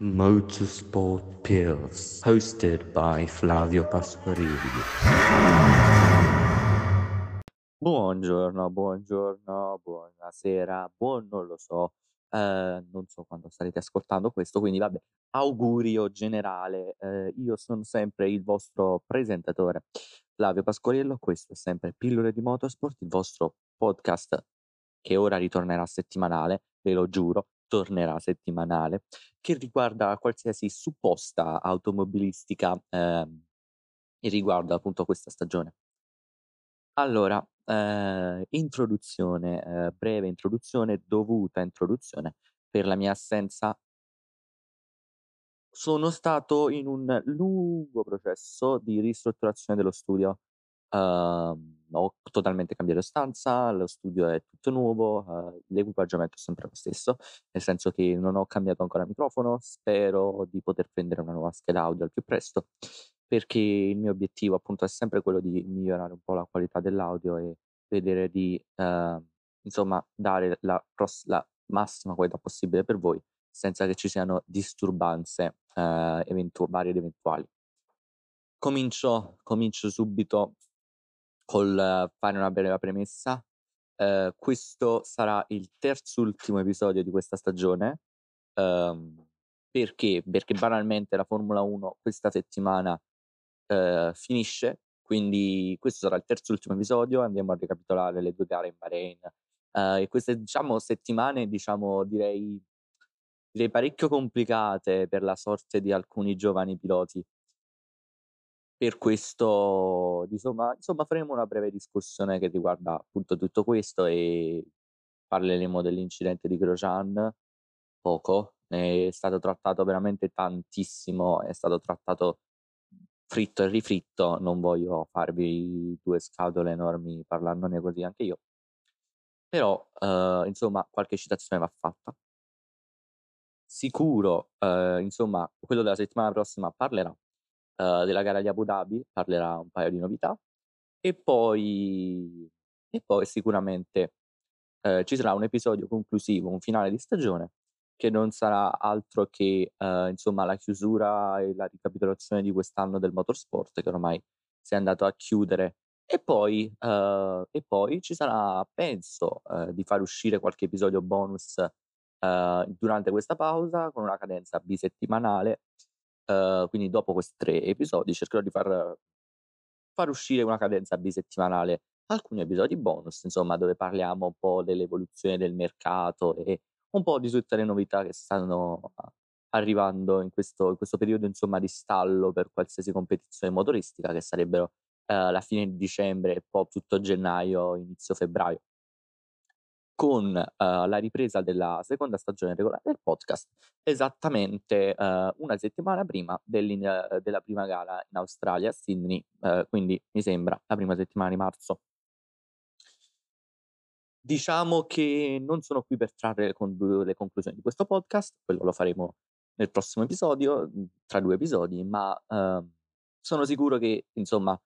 Motorsport Pills, hosted by Flavio Pasquarini. Buongiorno, buongiorno, buonasera, buon non lo so, eh, non so quando starete ascoltando questo, quindi vabbè, augurio generale, eh, io sono sempre il vostro presentatore, Flavio Pasquariello, questo è sempre Pillole di Motorsport, il vostro podcast che ora ritornerà settimanale, ve lo giuro, tornerà settimanale, che riguarda qualsiasi supposta automobilistica eh, riguarda appunto questa stagione. Allora, eh, introduzione, eh, breve introduzione, dovuta introduzione per la mia assenza. Sono stato in un lungo processo di ristrutturazione dello studio. Uh, ho totalmente cambiato stanza, lo studio è tutto nuovo, uh, l'equipaggiamento è sempre lo stesso, nel senso che non ho cambiato ancora microfono, spero di poter prendere una nuova scheda audio al più presto, perché il mio obiettivo appunto è sempre quello di migliorare un po' la qualità dell'audio e vedere di, uh, insomma, dare la, pros- la, massima qualità possibile per voi, senza che ci siano disturbanze eventu- varie ed eventuali. Comincio, comincio subito col fare una breve premessa. Uh, questo sarà il terzultimo episodio di questa stagione. Um, perché? Perché banalmente la Formula 1 questa settimana uh, finisce, quindi questo sarà il terzultimo episodio. Andiamo a ricapitolare le due gare in Bahrain. Uh, e queste diciamo settimane, diciamo, direi, direi parecchio complicate per la sorte di alcuni giovani piloti per questo, insomma, insomma, faremo una breve discussione che riguarda appunto tutto questo e parleremo dell'incidente di Grosjean, poco, è stato trattato veramente tantissimo, è stato trattato fritto e rifritto, non voglio farvi due scatole enormi parlandone così anche io, però eh, insomma qualche citazione va fatta. Sicuro, eh, insomma, quello della settimana prossima parlerà uh, della gara di Abu Dhabi, parlerà un paio di novità. E poi, e poi sicuramente uh, ci sarà un episodio conclusivo, un finale di stagione che non sarà altro che uh, insomma la chiusura e la ricapitolazione di quest'anno del motorsport che ormai si è andato a chiudere. E poi, uh, e poi ci sarà, penso, uh, di far uscire qualche episodio bonus durante questa pausa con una cadenza bisettimanale Uhm, quindi dopo questi tre episodi cercherò di far far uscire una cadenza bisettimanale, alcuni episodi bonus, insomma, dove parliamo un po' dell'evoluzione del mercato e un po' di tutte le novità che stanno arrivando in questo in questo periodo, insomma, di stallo per qualsiasi competizione motoristica che sarebbero, uhm, la fine di dicembre e poi tutto gennaio, inizio febbraio con uh, la ripresa della seconda stagione regolare del podcast, esattamente uh, una settimana prima della prima gara in Australia, a Sydney, uh, quindi mi sembra la prima settimana di marzo. Diciamo che non sono qui per trarre le, con- le conclusioni di questo podcast, quello lo faremo nel prossimo episodio, tra due episodi, ma ehm, sono sicuro che insomma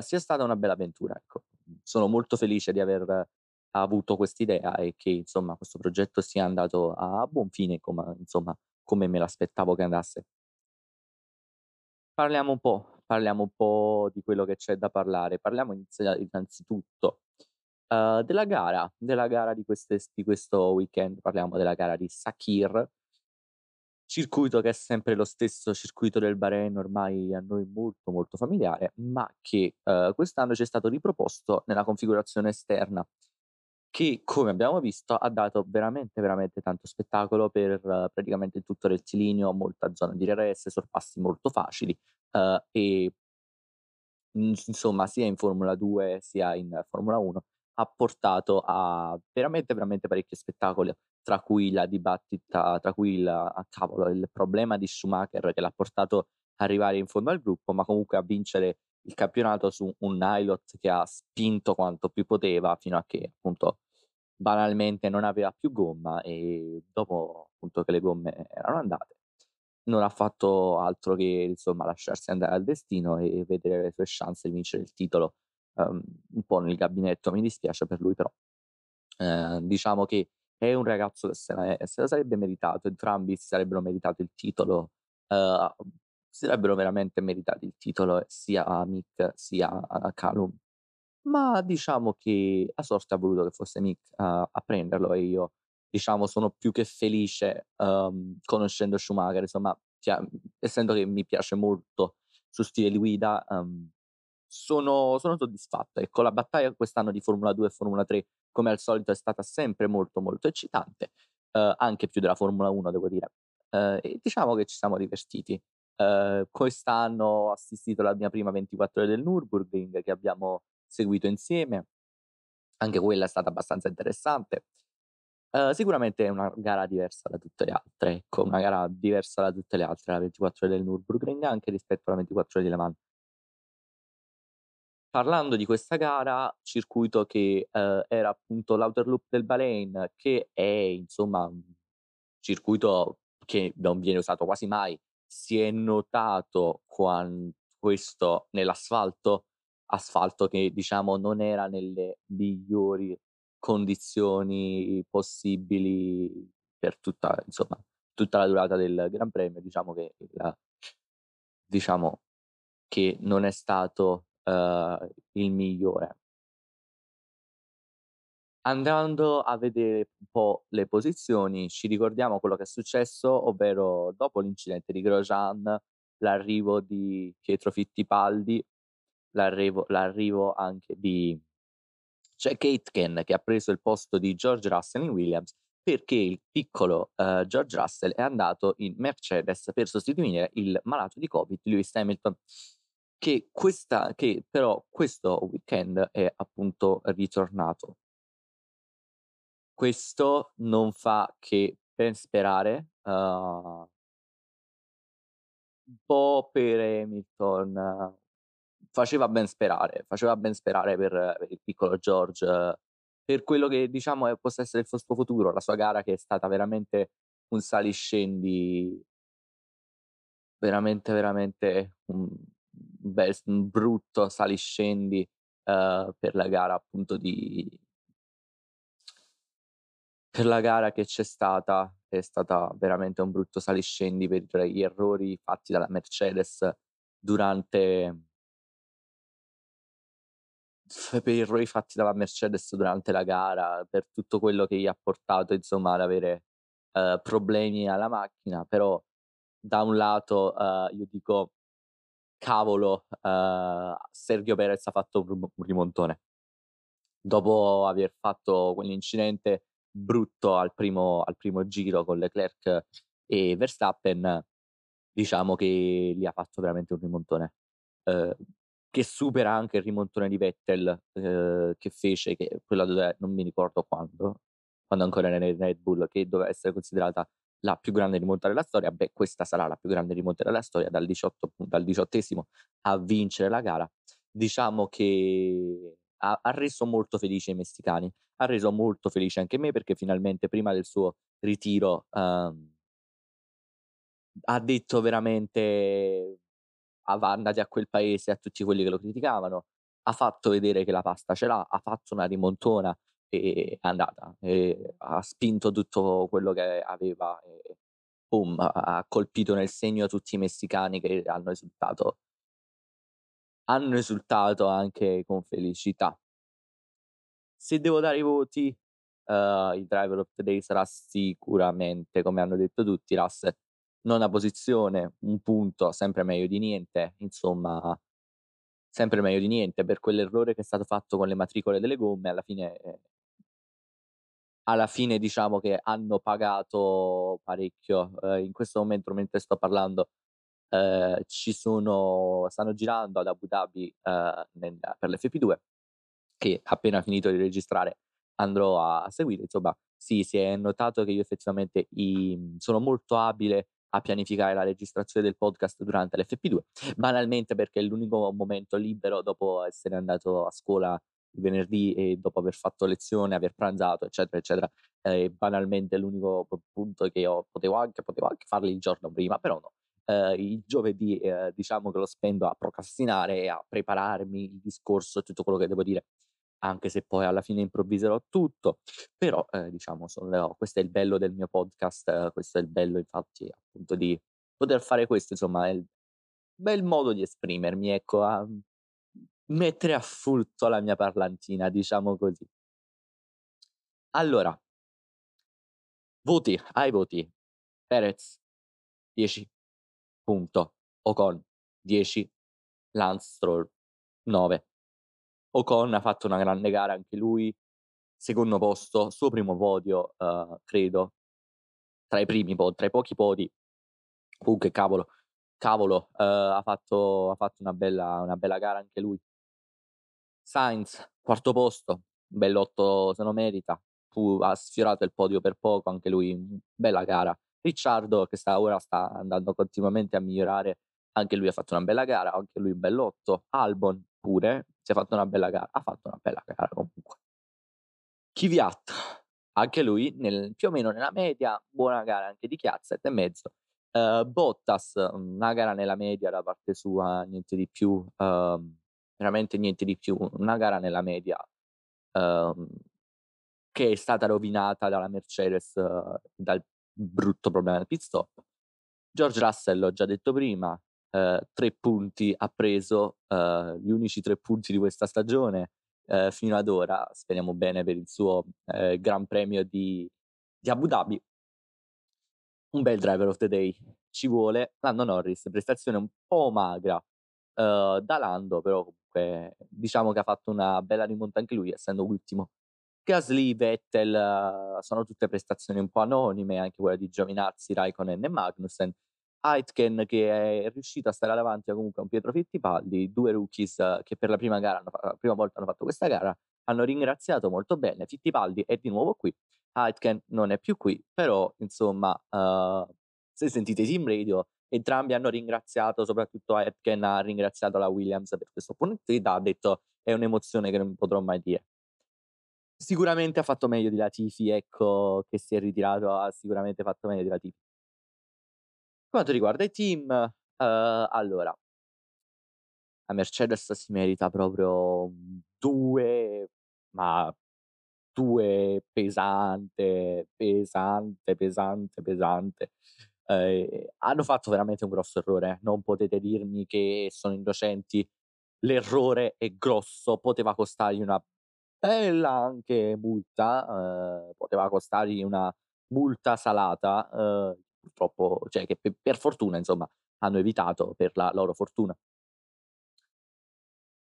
sia stata una bella avventura. Ecco. Sono molto felice di aver ha avuto quest'idea e che insomma questo progetto sia andato a buon fine come, insomma, come me l'aspettavo che andasse. Parliamo un po', parliamo un po' di quello che c'è da parlare. Parliamo innanzitutto uh, della gara, della gara di, queste, di questo weekend. Parliamo della gara di Sakir, circuito che è sempre lo stesso circuito del Bahrain, ormai a noi molto molto familiare, ma che uh, quest'anno ci è stato riproposto nella configurazione esterna che come abbiamo visto ha dato veramente, veramente tanto spettacolo per uh, praticamente il tutto rettilineo, molta zona di RS, sorpassi molto facili uh, e insomma sia in Formula 2 sia in Formula 1 ha portato a veramente, veramente parecchio spettacolo, tra cui la dibattita, tra cui il, ah, cavolo, il problema di Schumacher che l'ha portato ad arrivare in fondo al gruppo, ma comunque a vincere il campionato su un Nilot che ha spinto quanto più poteva fino a che appunto banalmente non aveva più gomma e dopo appunto che le gomme erano andate non ha fatto altro che insomma lasciarsi andare al destino e vedere le sue chance di vincere il titolo um, un po' nel gabinetto mi dispiace per lui però eh, diciamo che è un ragazzo che se, la, se la sarebbe meritato, entrambi si sarebbero meritato il titolo, uh, si sarebbero veramente meritati il titolo sia Mick sia Calum. Ma diciamo che la sorte ha voluto che fosse Mick uh, a prenderlo e io diciamo sono più che felice um, conoscendo Schumacher, insomma, essendo che mi piace molto suo stile di guida, um, sono, sono soddisfatto. Ecco, la battaglia quest'anno di Formula 2 e Formula 3, come al solito, è stata sempre molto, molto eccitante, eh, anche più della Formula 1, devo dire. Eh, e diciamo che ci siamo divertiti. Eh, quest'anno ho assistito alla mia prima 24 ore del Nürburgring che abbiamo seguito insieme. Anche quella è stata abbastanza interessante. Uh, sicuramente è una gara diversa da tutte le altre, ecco, una gara diversa da tutte le altre, la 24 ore del Nürburgring, anche rispetto alla 24 ore di Le Mans. Parlando di questa gara, circuito che, ehm, era appunto l'Outer Loop del Bahrain, che è insomma un circuito che non viene usato quasi mai. Si è notato questo nell'asfalto, asfalto che diciamo non era nelle migliori condizioni possibili per tutta insomma, tutta la durata del Gran Premio. Diciamo che il diciamo che non è stato uh, il migliore. Andando a vedere un po' le posizioni, ci ricordiamo quello che è successo, ovvero dopo l'incidente di Grosjean, l'arrivo di Pietro Fittipaldi, l'arrivo, l'arrivo anche di Jack Aitken che ha preso il posto di George Russell in Williams perché il piccolo uh, George Russell è andato in Mercedes per sostituire il malato di Covid Lewis Hamilton che, questa, che però questo weekend è appunto ritornato. Questo non fa che ben sperare uh, un po' per Hamilton, faceva ben sperare, faceva ben sperare per, per il piccolo George, per quello che diciamo è, possa essere il suo futuro, la sua gara che è stata veramente un saliscendi, veramente, veramente un, beh, un brutto saliscendi uh, per la gara appunto di per la gara che c'è stata è stata veramente un brutto saliscendi per gli errori fatti dalla Mercedes durante per gli errori fatti dalla Mercedes durante la gara, per tutto quello che gli ha portato insomma ad avere uh, problemi alla macchina, però da un lato uh, io dico cavolo, uh, Sergio Perez ha fatto un rimontone. Dopo aver fatto quell'incidente brutto al primo, al primo giro con Leclerc e Verstappen, diciamo che gli ha fatto veramente un rimontone. Uh, che supera anche il rimontone di Vettel uh, che fece, che quella dove non mi ricordo quando, quando ancora era in Red Bull, che doveva essere considerata la più grande rimonta della storia, beh, questa sarà la più grande rimonta della storia, dal, 18, dal diciottesimo a vincere la gara. Diciamo che ha, ha, reso molto felice i messicani, ha reso molto felice anche me perché finalmente prima del suo ritiro um, ha detto veramente andati a quel paese a tutti quelli che lo criticavano, ha fatto vedere che la pasta ce l'ha, ha fatto una rimontona e è andata, e ha spinto tutto quello che aveva e boom, ha colpito nel segno tutti i messicani che hanno esultato hanno esultato anche con felicità. Se devo dare i voti, uh, il driver of the day sarà sicuramente, come hanno detto tutti, Russell. Nona posizione, un punto, sempre meglio di niente, insomma, sempre meglio di niente per quell'errore che è stato fatto con le matricole delle gomme, alla fine eh, alla fine diciamo che hanno pagato parecchio. Eh, in questo momento, mentre sto parlando, eh, ci sono, stanno girando ad Abu Dhabi eh, nel, per l'FP2, che appena finito di registrare andrò a, a seguire. Insomma, sì, si è notato che io effettivamente i, sono molto abile a pianificare la registrazione del podcast durante l'FP2, banalmente perché è l'unico momento libero dopo essere andato a scuola il venerdì e dopo aver fatto lezione, aver pranzato, eccetera, eccetera, eh, banalmente l'unico punto che ho, potevo anche, potevo anche farli il giorno prima, però no. Eh, il giovedì eh, diciamo che lo spendo a procrastinare e a prepararmi il discorso e tutto quello che devo dire anche se poi alla fine improvviserò tutto, però eh, diciamo sono, questo è il bello del mio podcast, questo è il bello infatti appunto di poter fare questo, insomma, è il bel modo di esprimermi, ecco, a mettere a frutto la mia parlantina, diciamo così. Allora, voti, ai voti. Perez 10 punto. Ocon 10, Lance Stroll 9. Ocon ha fatto una grande gara anche lui, secondo posto, suo primo podio, uh, credo, tra i primi podi, tra i pochi podi. Comunque, cavolo, cavolo, uh, ha, fatto, ha fatto una bella, una bella gara anche lui. Sainz, quarto posto, bell'otto se lo merita, fu, ha sfiorato il podio per poco, anche lui, bella gara. Ricciardo, che sta, ora sta andando continuamente a migliorare, anche lui ha fatto una bella gara, anche lui bell'otto. Albon pure, si è fatto una bella gara, ha fatto una bella gara comunque. Kvyat, anche lui nel, più o meno nella media, buona gara anche di Chiazza, 7,5. Uh, Bottas, una gara nella media da parte sua, niente di più, uh, veramente niente di più, una gara nella media uh, che è stata rovinata dalla Mercedes, dal brutto problema del pit stop. George Russell, l'ho già detto prima, eh, tre punti ha preso, eh, gli unici tre punti di questa stagione eh, fino ad ora, speriamo bene per il suo eh, Gran Premio di, di, Abu Dhabi. Un bel driver of the day ci vuole. Lando Norris, prestazione un po' magra eh, da Lando, però comunque diciamo che ha fatto una bella rimonta anche lui, essendo ultimo Gasly, Vettel uh, sono tutte prestazioni un po' anonime, anche quella di Giovinazzi, Raikkonen e Magnussen. Aitken che è riuscito a stare davanti comunque a un Pietro Fittipaldi, due rookies che per la prima, gara hanno, la prima volta hanno fatto questa gara, hanno ringraziato molto bene. Fittipaldi è di nuovo qui, Aitken non è più qui, però insomma, uh, se sentite team radio, entrambi hanno ringraziato, soprattutto Aitken ha ringraziato la Williams per questa opportunità, ha detto è un'emozione che non potrò mai dire. Sicuramente ha fatto meglio di Latifi, ecco, che si è ritirato, ha sicuramente fatto meglio di Latifi. Quanto riguarda i team, uh, allora, la Mercedes si merita proprio due, ma due pesante, pesante, pesante, pesante. Eh, hanno fatto veramente un grosso errore. Non potete dirmi che sono innocenti. L'errore è grosso, poteva costargli una bella anche multa, ehm, poteva costargli una multa salata, ehm, purtroppo cioè che pe per fortuna insomma hanno evitato per la loro fortuna.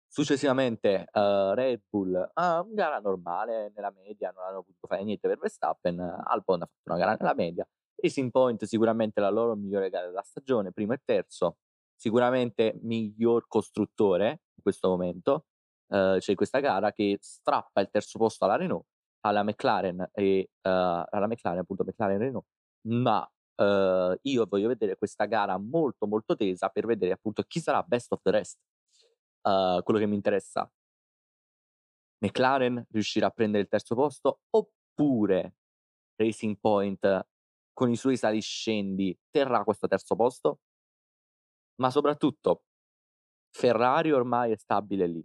Successivamente, ehm, Red Bull, ah, gara normale nella media, non hanno potuto fare niente per Verstappen, Albon ha fatto una gara nella media, Racing Point sicuramente la loro migliore gara della stagione, primo e terzo, sicuramente miglior costruttore in questo momento, uh, c'è questa gara che strappa il terzo posto alla Renault, alla McLaren e uh, alla McLaren, appunto McLaren Renault, ma uh, io voglio vedere questa gara molto molto tesa per vedere appunto chi sarà best of the rest. quello che mi interessa. McLaren riuscirà a prendere il terzo posto oppure Racing Point con i suoi saliscendi terrà questo terzo posto? Ma soprattutto Ferrari ormai è stabile lì.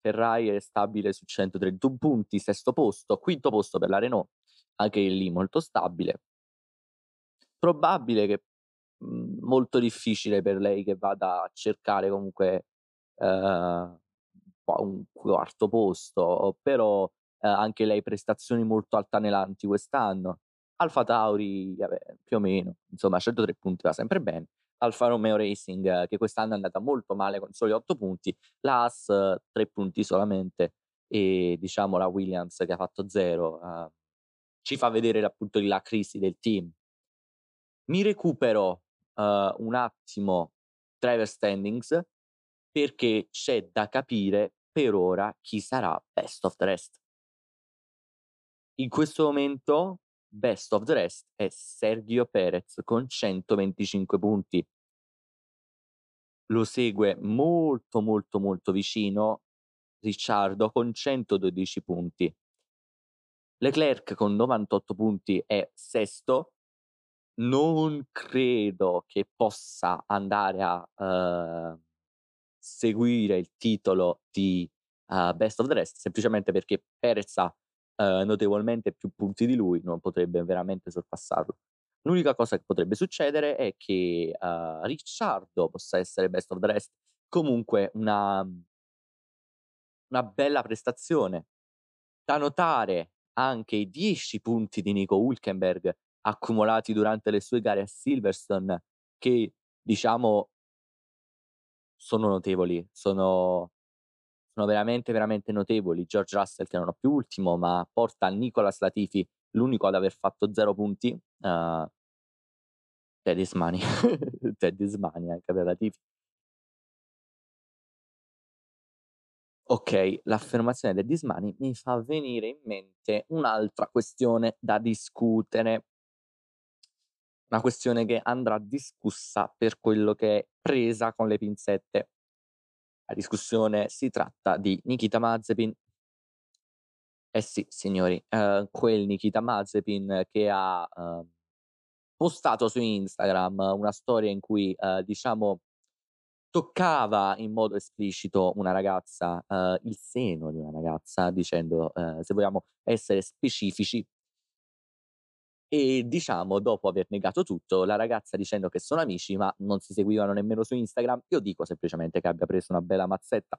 Ferrari è stabile su 131 punti, sesto posto, quinto posto per la Renault, anche lì molto stabile. Probabile che mh, molto difficile per lei che vada a cercare comunque eh, un quarto posto, però eh, anche lei prestazioni molto altanelanti quest'anno. Alfa Tauri, vabbè, più o meno, insomma, 103 punti va sempre bene. Alfa Romeo Racing che quest'anno è andata molto male con soli 8 punti, la Haas 3 punti solamente e diciamo la Williams che ha fatto 0 uh, eh, ci fa vedere appunto la crisi del team. Mi recupero uh, un attimo driver standings perché c'è da capire per ora chi sarà best of the rest. In questo momento best of the rest è Sergio Perez con 125 punti. Lo segue molto molto molto vicino Ricciardo con 112 punti. Leclerc con 98 punti è sesto. Non credo che possa andare a uh, seguire il titolo di uhm, best of the rest, semplicemente perché Perez ha, uhm, notevolmente più punti di lui, non potrebbe veramente sorpassarlo. L'unica cosa che potrebbe succedere è che, uhm, Ricciardo possa essere best of the rest, comunque una una bella prestazione. Da notare anche i 10 punti di Nico Hülkenberg accumulati durante le sue gare a Silverstone che, diciamo sono notevoli, sono sono veramente, veramente notevoli. George Russell che non ho più ultimo, ma porta Nicholas Latifi, l'unico ad aver fatto 0 punti, uhm That is money. That is money anche per Latifi. Okay, l'affermazione is money mi fa venire in mente un'altra questione da discutere. Una questione che andrà discussa per quello che è presa con le pinzette. La discussione si tratta di Nikita Mazepin eh sì, signori, uhm, quel Nikita Mazepin che ha, uhm, postato su Instagram una storia in cui, uhm, diciamo toccava in modo esplicito una ragazza, uhm, il seno di una ragazza dicendo, uhm, se vogliamo essere specifici e diciamo dopo aver negato tutto, la ragazza dicendo che sono amici, ma non si seguivano nemmeno su Instagram, io dico semplicemente che abbia preso una bella mazzetta.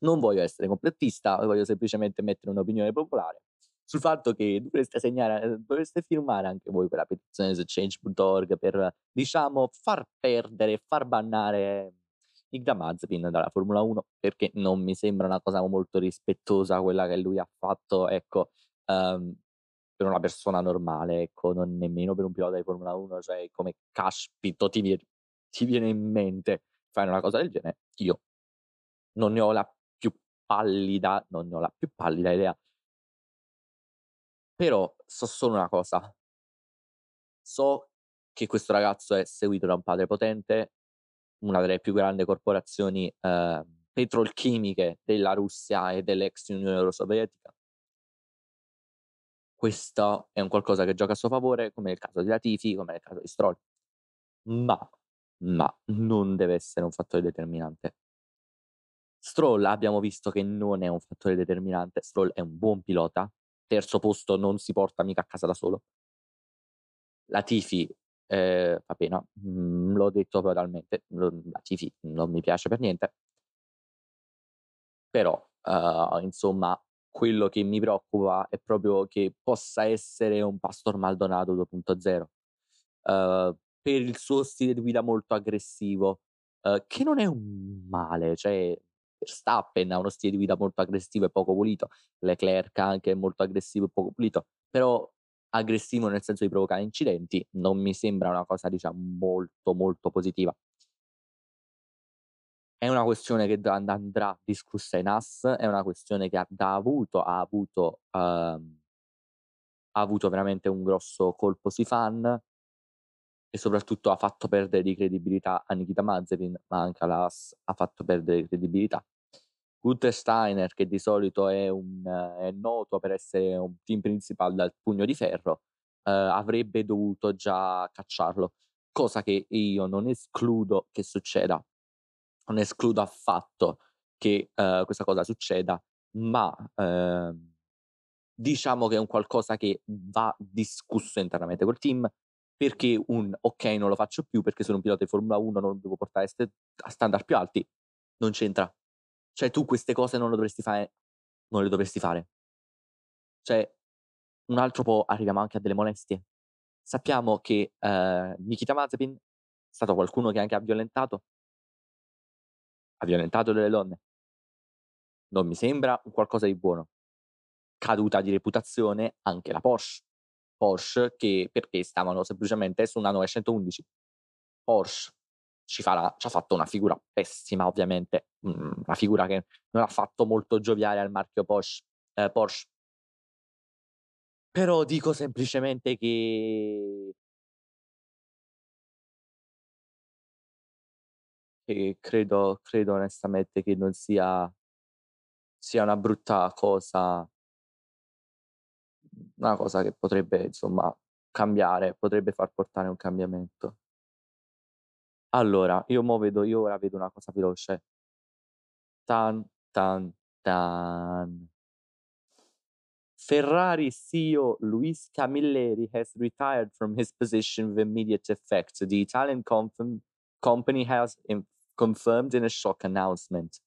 Non voglio essere complottista, voglio semplicemente mettere un'opinione popolare sul fatto che dovreste segnare ehm, dovreste firmare anche voi quella petizione su Change.org per, diciamo, far perdere far bannare Nikita Mazepin dalla Formula 1, perché non mi sembra una cosa molto rispettosa quella che lui ha fatto, ecco, uhm, per una persona normale, ecco, non nemmeno per un pilota di Formula 1, cioè come caspito ti vie ti viene in mente fare una cosa del genere? Io non ne ho la più pallida non ne ho la più pallida idea. Però so solo una cosa so che questo ragazzo è seguito da un padre potente, una delle più grandi corporazioni, uhm, petrolchimiche della Russia e dell'ex Unione Sovietica. Questo è un qualcosa che gioca a suo favore, come nel caso di Latifi, come nel caso di Stroll. Ma, ma non deve essere un fattore determinante. Stroll abbiamo visto che non è un fattore determinante, Stroll è un buon pilota, terzo posto non si porta mica a casa da solo. Latifi, ehm, fa pena, mhmm, l'ho detto totalmente, non Latifi non mi piace per niente. Però, uhm, insomma, quello che mi preoccupa è proprio che possa essere un Pastor Maldonado 2.0, uhm, per il suo stile di guida molto aggressivo, uhm, che non è un male, cioè Verstappen ha uno stile di guida molto aggressivo e poco pulito, Leclerc anche è molto aggressivo e poco pulito, però aggressivo nel senso di provocare incidenti non mi sembra una cosa diciamo molto, molto positiva. È una questione che andrà discussa in AS, è una questione che ha avuto ha avuto uhm ha avuto veramente un grosso colpo sui fan e soprattutto ha fatto perdere di credibilità a Nikita Mazepin, ma anche alla AS ha fatto perdere credibilità. Gunther Steiner, che di solito è un è noto per essere un team principal dal pugno di ferro, uhm, avrebbe dovuto già cacciarlo, cosa che io non escludo che succeda. Non escludo affatto che, uhm, questa cosa succeda, ma, uhm, diciamo che è un qualcosa che va discusso internamente col team, perché un: "Okay, non lo faccio più perché sono un pilota di Formula 1, non devo portare a standard più alti." Non c'entra. Cioè tu queste cose non lo dovresti fare non le dovresti fare. Cioè, un altro po' arriviamo anche a delle molestie. Sappiamo che, uhm, Nikita Mazepin è stato qualcuno che anche ha violentato ha violentato delle donne. Non mi sembra un qualcosa di buono. Caduta di reputazione anche la Porsche. Porsche che perché stavano semplicemente su una 911. Porsche ci farà c'ha fatto una figura pessima ovviamente, mhmm, una figura che non ha fatto molto gioviare al marchio Porsche ehm, Porsche. Però dico semplicemente che che credo credo onestamente che non sia sia una brutta cosa una cosa che potrebbe insomma cambiare, potrebbe far portare un cambiamento. Allora, io vedo io ora vedo una cosa veloce. Tan, tan, tan. Ferrari CEO Luis Camilleri has retired from his position with immediate effect. The Italian confirm- company has in- confirmed in a shock announcement.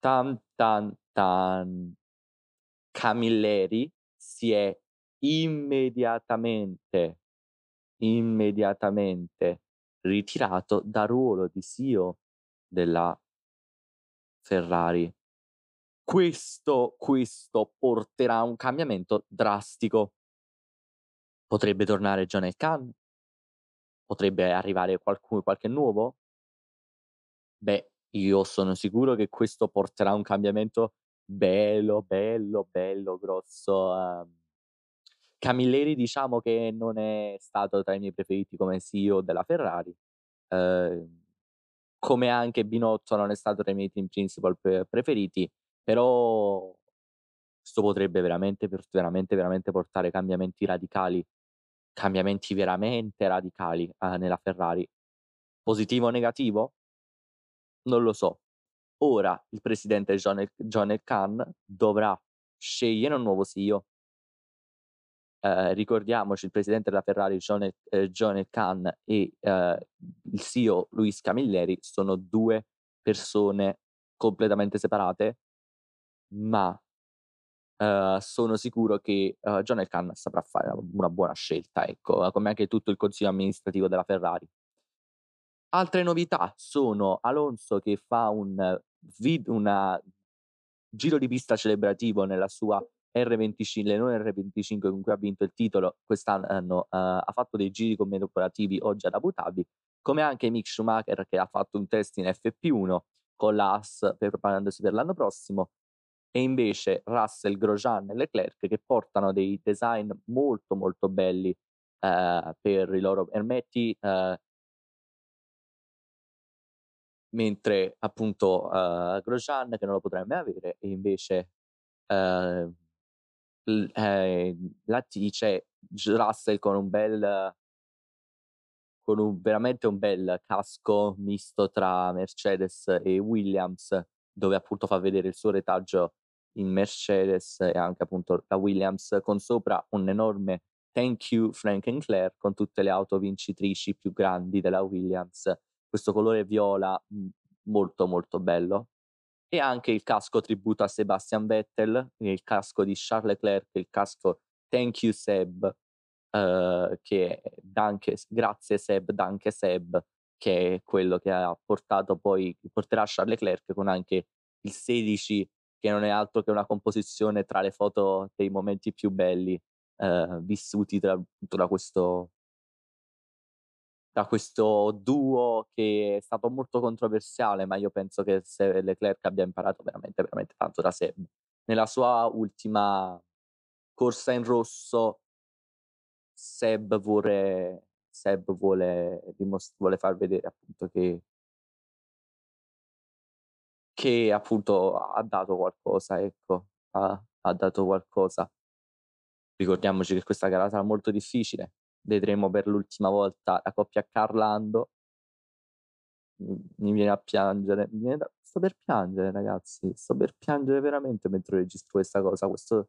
Tan tan tan. Camilleri si è immediatamente, immediatamente ritirato dal ruolo di CEO della Ferrari. Questo, questo porterà a un cambiamento drastico. Potrebbe tornare John Khan? Potrebbe arrivare qualcuno, qualche nuovo? Beh, io sono sicuro che questo porterà un cambiamento bello, bello, bello, grosso. Um, Camilleri diciamo che non è stato tra i miei preferiti come CEO della Ferrari, eh, come anche Binotto non è stato tra i miei team principal preferiti, però questo potrebbe veramente, veramente, veramente portare cambiamenti radicali, cambiamenti veramente radicali eh, nella Ferrari. Positivo o negativo? Non lo so. Ora il presidente John, John Khan dovrà scegliere un nuovo CEO. Eh, ricordiamoci, il presidente della Ferrari John, eh, John Khan e eh, il CEO Luis Camilleri sono due persone completamente separate, ma Uh, sono sicuro che uh, John Khan saprà fare una buona scelta, ecco, come anche tutto il consiglio amministrativo della Ferrari. Altre novità sono Alonso che fa un vid- una giro di pista celebrativo nella sua R25, le non R25 con cui ha vinto il titolo quest'anno, uh, ha fatto dei giri commemorativi oggi ad Abu Dhabi, come anche Mick Schumacher che ha fatto un test in FP1 con l'AS preparandosi per l'anno prossimo, e invece Russell, Grosjean e Leclerc che portano dei design molto molto belli uh, per i loro ermetti, uh, mentre appunto uh, Grosjean che non lo potrai mai avere e invece eh, la dice Russell con un bel con un, veramente un bel casco misto tra Mercedes e Williams dove appunto fa vedere il suo retaggio in Mercedes e anche appunto la Williams con sopra un enorme thank you Frank and Claire con tutte le auto vincitrici più grandi della Williams. Questo colore viola molto molto bello. E anche il casco tributo a Sebastian Vettel, il casco di Charles Leclerc, il casco Thank You Seb, uh, che danke, grazie Seb, danke Seb, che è quello che ha portato poi, porterà Charles Leclerc con anche il 16, che non è altro che una composizione tra le foto dei momenti più belli uh, vissuti tra, da questo da questo duo che è stato molto controversiale, ma io penso che Leclerc abbia imparato veramente, veramente tanto da Seb. Nella sua ultima corsa in rosso, Seb vuole, Seb vuole, dimost- vuole far vedere appunto che, che appunto ha dato qualcosa, ecco, ha, ha dato qualcosa. Ricordiamoci che questa gara sarà molto difficile, vedremo per l'ultima volta la coppia Carlando. Mi viene a piangere, viene da... sto per piangere ragazzi, sto per piangere veramente mentre registro questa cosa, questo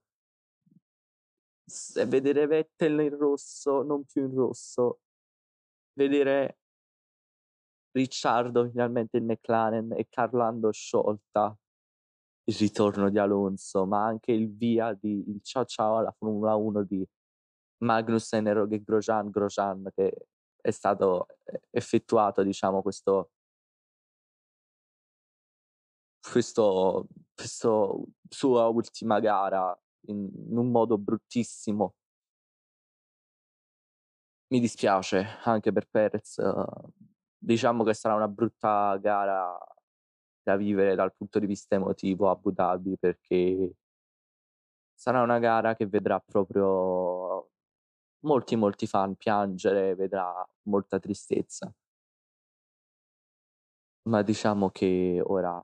vedere Vettel in rosso, non più in rosso, vedere Ricciardo finalmente in McLaren e Carlando sciolta, il ritorno di Alonso, ma anche il via di il ciao ciao alla Formula 1 di Magnussen e Grosjean, Grosjean che è stato effettuato, diciamo, questo questo, questo sua ultima gara in, in un modo bruttissimo. Mi dispiace anche per Perez. Diciamo che sarà una brutta gara da vivere dal punto di vista emotivo a Abu Dhabi perché sarà una gara che vedrà proprio molti, molti fan piangere, vedrà molta tristezza. Ma diciamo che ora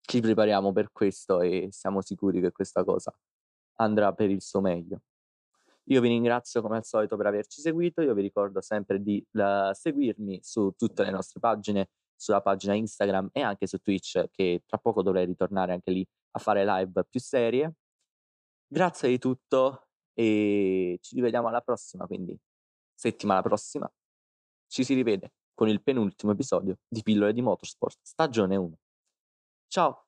ci prepariamo per questo e siamo sicuri che questa cosa andrà per il suo meglio. Io vi ringrazio come al solito per averci seguito, io vi ricordo sempre di uh, seguirmi su tutte le nostre pagine, sulla pagina Instagram e anche su Twitch che tra poco dovrei ritornare anche lì a fare live più serie. Grazie di tutto e ci rivediamo alla prossima, quindi settimana prossima ci si rivede con il penultimo episodio di Pillole di Motorsport, stagione 1. Ciao!